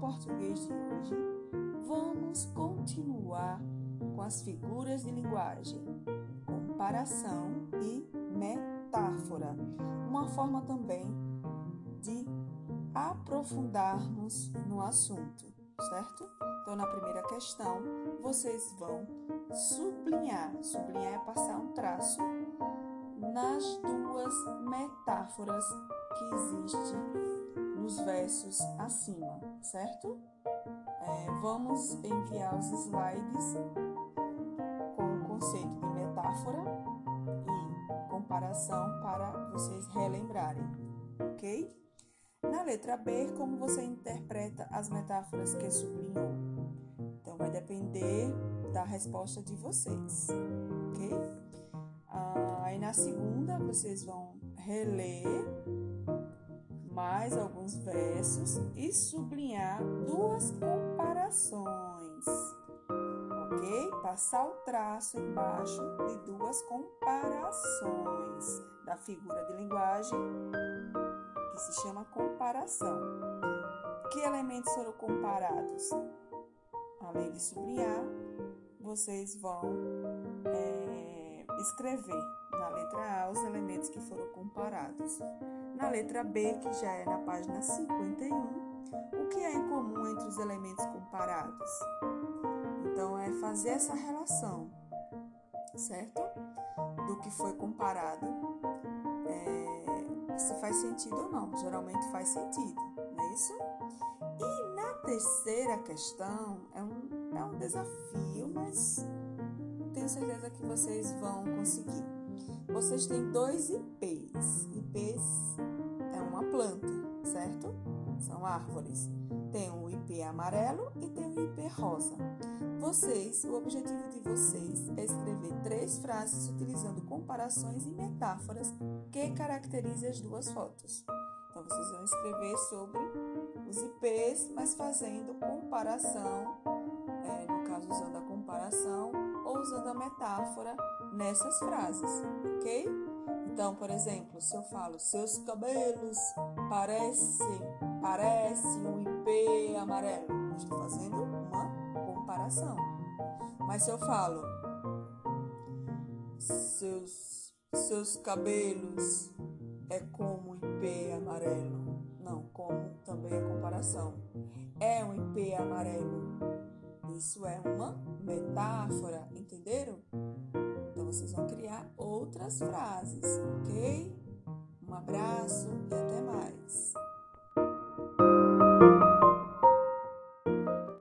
português de hoje, vamos continuar com as figuras de linguagem, comparação e metáfora. Uma forma também de aprofundarmos no assunto, certo? Então, na primeira questão, vocês vão sublinhar. Sublinhar é passar um traço nas duas metáforas que existem versos acima, certo? É, vamos enviar os slides com o conceito de metáfora e comparação para vocês relembrarem, ok? Na letra B, como você interpreta as metáforas que sublinhou? Então, vai depender da resposta de vocês, ok? Ah, aí na segunda, vocês vão reler mais alguns versos e sublinhar duas comparações, ok? Passar o traço embaixo de duas comparações da figura de linguagem que se chama comparação. Que elementos foram comparados? Além de sublinhar, vocês vão é, escrever na letra A os elementos que foram comparados. Na letra B, que já é na página 51, o que é em comum entre os elementos comparados? Então, é fazer essa relação, certo? Do que foi comparado. É, se faz sentido ou não. Geralmente faz sentido, não é isso? E na terceira questão, é um, é um desafio, mas tenho certeza que vocês vão conseguir. Vocês têm dois IPs. IPs é uma planta, certo? São árvores. Tem o IP amarelo e tem o IP rosa. Vocês, o objetivo de vocês é escrever três frases utilizando comparações e metáforas que caracterizem as duas fotos. Então, vocês vão escrever sobre os IPs, mas fazendo comparação, é, no caso, usando a comparação metáfora nessas frases, ok? Então, por exemplo, se eu falo seus cabelos parecem, parece um IP amarelo, eu estou fazendo uma comparação. Mas se eu falo seus, seus cabelos é como IP amarelo, não, como também é comparação. É um IP amarelo. Isso é uma metáfora, entenderam? Então vocês vão criar outras frases, ok? Um abraço e